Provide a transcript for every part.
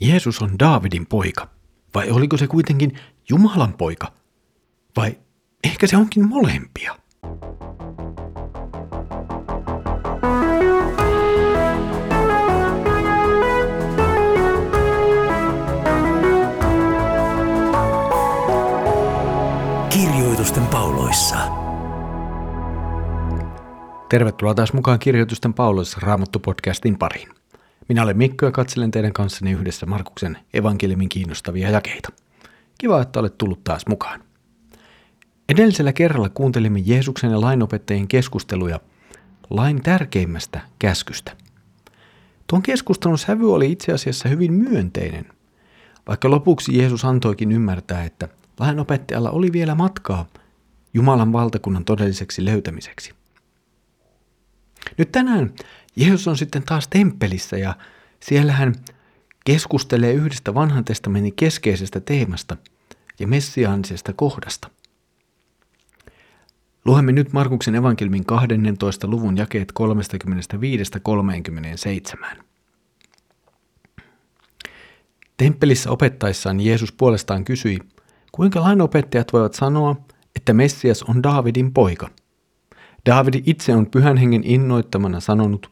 Jeesus on Daavidin poika? Vai oliko se kuitenkin Jumalan poika? Vai ehkä se onkin molempia? Kirjoitusten pauloissa. Tervetuloa taas mukaan Kirjoitusten pauloissa Raamattu-podcastin pariin. Minä olen Mikko ja katselen teidän kanssanne yhdessä Markuksen evankeliumin kiinnostavia jakeita. Kiva, että olet tullut taas mukaan. Edellisellä kerralla kuuntelimme Jeesuksen ja lainopettajien keskusteluja lain tärkeimmästä käskystä. Tuon keskustelun sävy oli itse asiassa hyvin myönteinen, vaikka lopuksi Jeesus antoikin ymmärtää, että lainopettajalla oli vielä matkaa Jumalan valtakunnan todelliseksi löytämiseksi. Nyt tänään Jeesus on sitten taas temppelissä ja siellä hän keskustelee yhdestä vanhan testamentin keskeisestä teemasta ja messiaanisesta kohdasta. Luemme nyt Markuksen evankelmin 12. luvun jakeet 35-37. Temppelissä opettaessaan Jeesus puolestaan kysyi, kuinka lainopettajat voivat sanoa, että Messias on Daavidin poika – David itse on pyhän hengen innoittamana sanonut,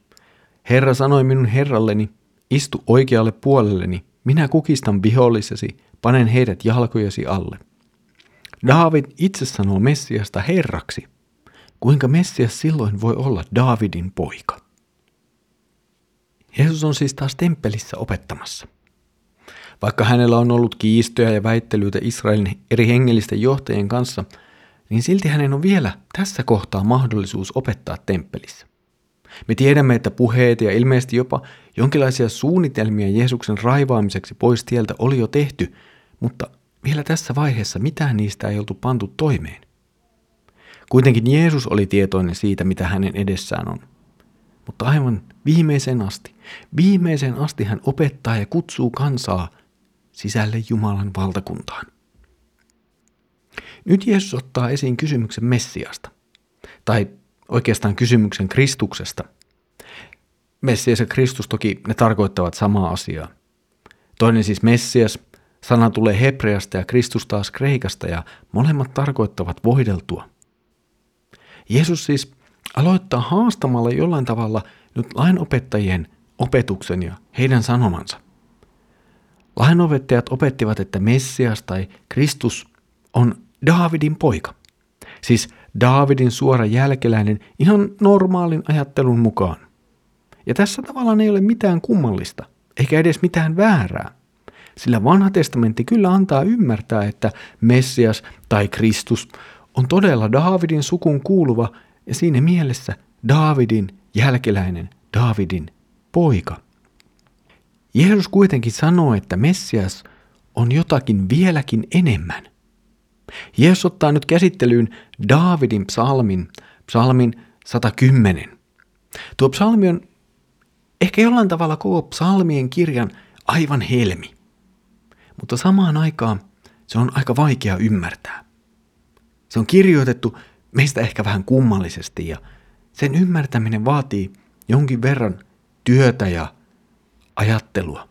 Herra sanoi minun herralleni, istu oikealle puolelleni, minä kukistan vihollisesi, panen heidät jalkojesi alle. David itse sanoo Messiasta herraksi. Kuinka Messias silloin voi olla Davidin poika? Jeesus on siis taas temppelissä opettamassa. Vaikka hänellä on ollut kiistoja ja väittelyitä Israelin eri hengellisten johtajien kanssa – niin silti hänen on vielä tässä kohtaa mahdollisuus opettaa temppelissä. Me tiedämme, että puheet ja ilmeisesti jopa jonkinlaisia suunnitelmia Jeesuksen raivaamiseksi pois tieltä oli jo tehty, mutta vielä tässä vaiheessa mitään niistä ei oltu pantu toimeen. Kuitenkin Jeesus oli tietoinen siitä, mitä hänen edessään on. Mutta aivan viimeiseen asti, viimeiseen asti hän opettaa ja kutsuu kansaa sisälle Jumalan valtakuntaan. Nyt Jeesus ottaa esiin kysymyksen Messiasta, tai oikeastaan kysymyksen Kristuksesta. Messias ja Kristus toki ne tarkoittavat samaa asiaa. Toinen siis Messias, sana tulee hebreasta ja Kristus taas kreikasta ja molemmat tarkoittavat voideltua. Jeesus siis aloittaa haastamalla jollain tavalla nyt lainopettajien opetuksen ja heidän sanomansa. Lainopettajat opettivat, että Messias tai Kristus on Daavidin poika. Siis Daavidin suora jälkeläinen ihan normaalin ajattelun mukaan. Ja tässä tavallaan ei ole mitään kummallista, eikä edes mitään väärää. Sillä vanha testamentti kyllä antaa ymmärtää, että Messias tai Kristus on todella Daavidin sukun kuuluva ja siinä mielessä Daavidin jälkeläinen, Daavidin poika. Jeesus kuitenkin sanoo, että Messias on jotakin vieläkin enemmän – Jeesus ottaa nyt käsittelyyn Daavidin psalmin, psalmin 110. Tuo psalmi on ehkä jollain tavalla koko psalmien kirjan aivan helmi, mutta samaan aikaan se on aika vaikea ymmärtää. Se on kirjoitettu meistä ehkä vähän kummallisesti ja sen ymmärtäminen vaatii jonkin verran työtä ja ajattelua.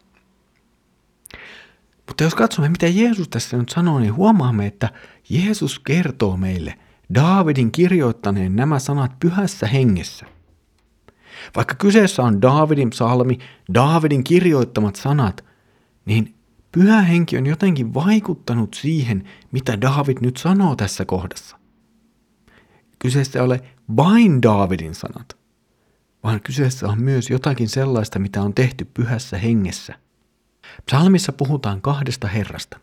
Mutta jos katsomme, mitä Jeesus tässä nyt sanoo, niin huomaamme, että Jeesus kertoo meille Daavidin kirjoittaneen nämä sanat pyhässä hengessä. Vaikka kyseessä on Daavidin psalmi, Daavidin kirjoittamat sanat, niin pyhä henki on jotenkin vaikuttanut siihen, mitä Daavid nyt sanoo tässä kohdassa. Kyseessä ei ole vain Daavidin sanat, vaan kyseessä on myös jotakin sellaista, mitä on tehty pyhässä hengessä – Psalmissa puhutaan kahdesta herrasta.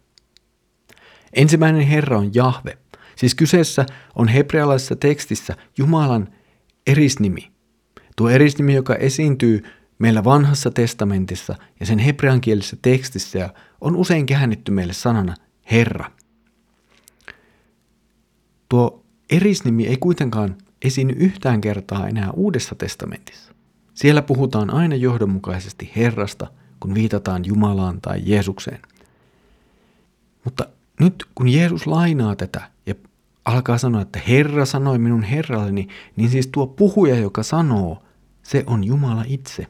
Ensimmäinen herra on Jahve, siis kyseessä on hebrealaisessa tekstissä Jumalan erisnimi. Tuo erisnimi, joka esiintyy meillä vanhassa testamentissa ja sen hebreankielisessä tekstissä on usein käännetty meille sanana Herra. Tuo erisnimi ei kuitenkaan esiinny yhtään kertaa enää Uudessa testamentissa. Siellä puhutaan aina johdonmukaisesti Herrasta – kun viitataan Jumalaan tai Jeesukseen. Mutta nyt kun Jeesus lainaa tätä ja alkaa sanoa, että Herra sanoi minun Herralleni, niin siis tuo puhuja, joka sanoo, se on Jumala itse.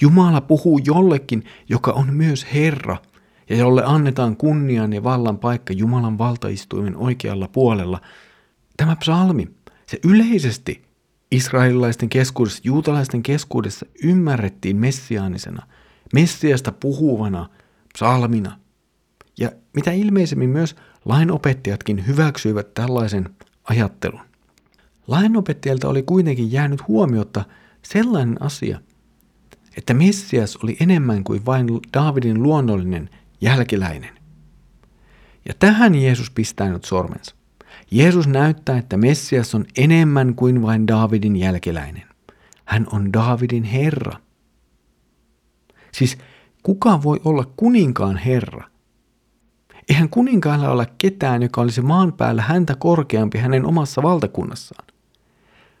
Jumala puhuu jollekin, joka on myös Herra, ja jolle annetaan kunnian ja vallan paikka Jumalan valtaistuimen oikealla puolella. Tämä psalmi, se yleisesti israelilaisten keskuudessa, juutalaisten keskuudessa ymmärrettiin messiaanisena, messiasta puhuvana psalmina. Ja mitä ilmeisemmin myös lainopettajatkin hyväksyivät tällaisen ajattelun. Lainopettajilta oli kuitenkin jäänyt huomiota sellainen asia, että Messias oli enemmän kuin vain Daavidin luonnollinen jälkeläinen. Ja tähän Jeesus pistää nyt sormensa. Jeesus näyttää, että Messias on enemmän kuin vain Daavidin jälkeläinen. Hän on Daavidin Herra. Siis kuka voi olla kuninkaan Herra? Eihän kuninkaalla ole ketään, joka olisi maan päällä häntä korkeampi hänen omassa valtakunnassaan.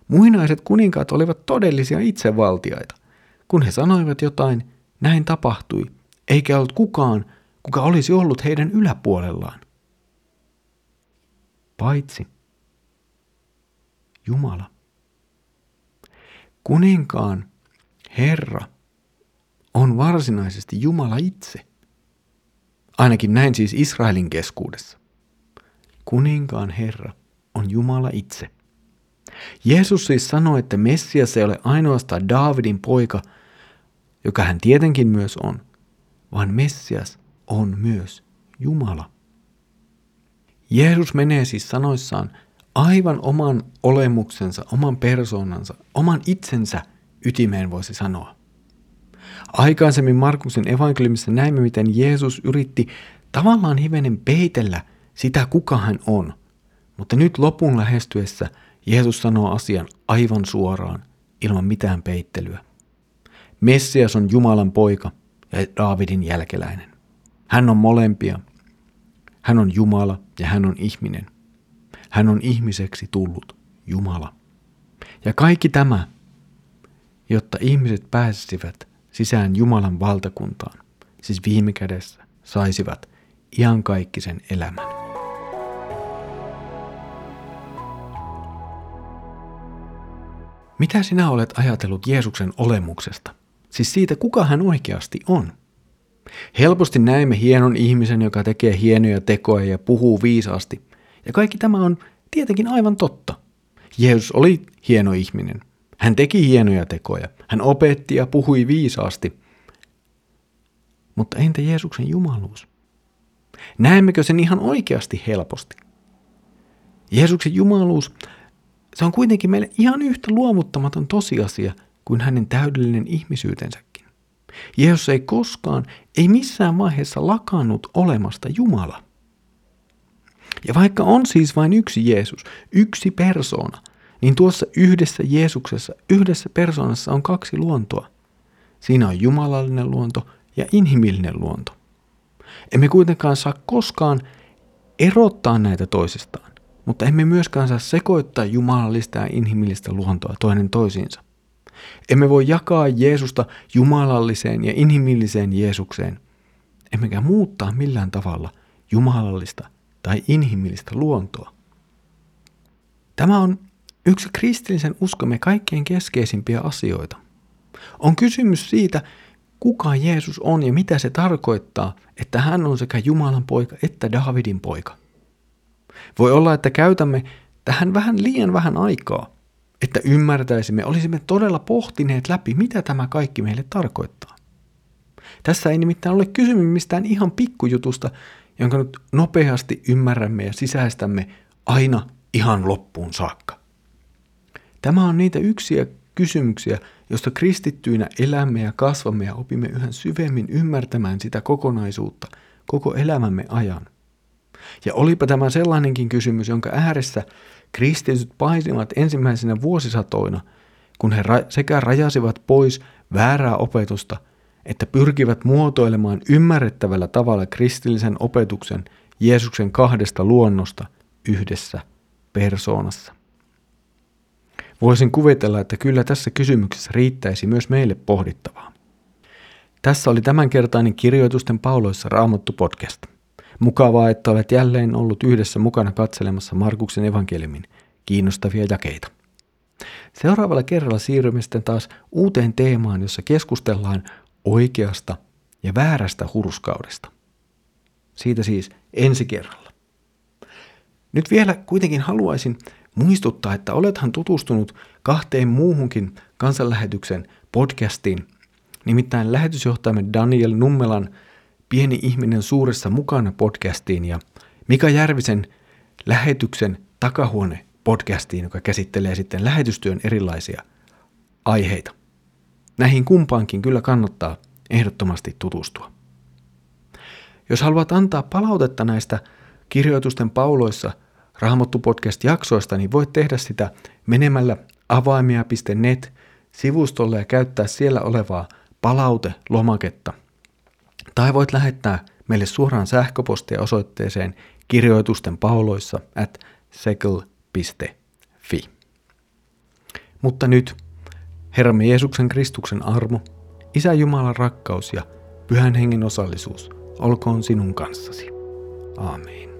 Muinaiset kuninkaat olivat todellisia itsevaltiaita. Kun he sanoivat jotain, näin tapahtui, eikä ollut kukaan, kuka olisi ollut heidän yläpuolellaan. Paitsi Jumala. Kuninkaan Herra on varsinaisesti Jumala itse. Ainakin näin siis Israelin keskuudessa. Kuninkaan Herra on Jumala itse. Jeesus siis sanoi, että Messias ei ole ainoastaan Daavidin poika, joka hän tietenkin myös on, vaan Messias on myös Jumala. Jeesus menee siis sanoissaan aivan oman olemuksensa, oman persoonansa, oman itsensä ytimeen voisi sanoa. Aikaisemmin Markuksen evankeliumissa näimme, miten Jeesus yritti tavallaan hivenen peitellä sitä, kuka hän on. Mutta nyt lopun lähestyessä Jeesus sanoo asian aivan suoraan, ilman mitään peittelyä. Messias on Jumalan poika ja Daavidin jälkeläinen. Hän on molempia. Hän on Jumala ja hän on ihminen. Hän on ihmiseksi tullut Jumala. Ja kaikki tämä, jotta ihmiset pääsisivät sisään Jumalan valtakuntaan, siis viime kädessä saisivat iankaikkisen elämän. Mitä sinä olet ajatellut Jeesuksen olemuksesta? Siis siitä, kuka hän oikeasti on? Helposti näemme hienon ihmisen, joka tekee hienoja tekoja ja puhuu viisaasti. Ja kaikki tämä on tietenkin aivan totta. Jeesus oli hieno ihminen. Hän teki hienoja tekoja. Hän opetti ja puhui viisaasti. Mutta entä Jeesuksen jumaluus? Näemmekö sen ihan oikeasti helposti? Jeesuksen jumaluus, se on kuitenkin meille ihan yhtä luovuttamaton tosiasia kuin hänen täydellinen ihmisyytensäkin. Jeesus ei koskaan, ei missään vaiheessa lakannut olemasta Jumala. Ja vaikka on siis vain yksi Jeesus, yksi persoona, niin tuossa yhdessä Jeesuksessa, yhdessä persoonassa on kaksi luontoa. Siinä on jumalallinen luonto ja inhimillinen luonto. Emme kuitenkaan saa koskaan erottaa näitä toisistaan, mutta emme myöskään saa sekoittaa jumalallista ja inhimillistä luontoa toinen toisiinsa. Emme voi jakaa Jeesusta jumalalliseen ja inhimilliseen Jeesukseen, emmekä muuttaa millään tavalla jumalallista tai inhimillistä luontoa. Tämä on yksi kristillisen uskomme kaikkein keskeisimpiä asioita. On kysymys siitä, kuka Jeesus on ja mitä se tarkoittaa, että hän on sekä Jumalan poika että Davidin poika. Voi olla, että käytämme tähän vähän liian vähän aikaa, että ymmärtäisimme, olisimme todella pohtineet läpi, mitä tämä kaikki meille tarkoittaa. Tässä ei nimittäin ole kysymys mistään ihan pikkujutusta, jonka nyt nopeasti ymmärrämme ja sisäistämme aina ihan loppuun saakka. Tämä on niitä yksiä kysymyksiä, joista kristittyinä elämme ja kasvamme ja opimme yhä syvemmin ymmärtämään sitä kokonaisuutta koko elämämme ajan. Ja olipa tämä sellainenkin kysymys, jonka ääressä kristityt painivat ensimmäisenä vuosisatoina, kun he sekä rajasivat pois väärää opetusta, että pyrkivät muotoilemaan ymmärrettävällä tavalla kristillisen opetuksen Jeesuksen kahdesta luonnosta yhdessä persoonassa. Voisin kuvitella, että kyllä tässä kysymyksessä riittäisi myös meille pohdittavaa. Tässä oli tämänkertainen kirjoitusten pauloissa Raamattu podcast. Mukavaa, että olet jälleen ollut yhdessä mukana katselemassa Markuksen evankeliumin kiinnostavia jakeita. Seuraavalla kerralla siirrymme sitten taas uuteen teemaan, jossa keskustellaan oikeasta ja väärästä hurskaudesta. Siitä siis ensi kerralla. Nyt vielä kuitenkin haluaisin muistuttaa, että olethan tutustunut kahteen muuhunkin kansanlähetyksen podcastiin, nimittäin lähetysjohtajamme Daniel Nummelan Pieni ihminen suuressa mukana podcastiin ja Mika Järvisen lähetyksen takahuone podcastiin, joka käsittelee sitten lähetystyön erilaisia aiheita. Näihin kumpaankin kyllä kannattaa ehdottomasti tutustua. Jos haluat antaa palautetta näistä kirjoitusten pauloissa Raamattu podcast-jaksoista, niin voit tehdä sitä menemällä avaimia.net sivustolle ja käyttää siellä olevaa palautelomaketta. Tai voit lähettää meille suoraan sähköpostia osoitteeseen kirjoitusten pauloissa at sekel.fi. Mutta nyt Herramme Jeesuksen Kristuksen armo, Isä Jumalan rakkaus ja Pyhän Hengen osallisuus olkoon sinun kanssasi. Aamen.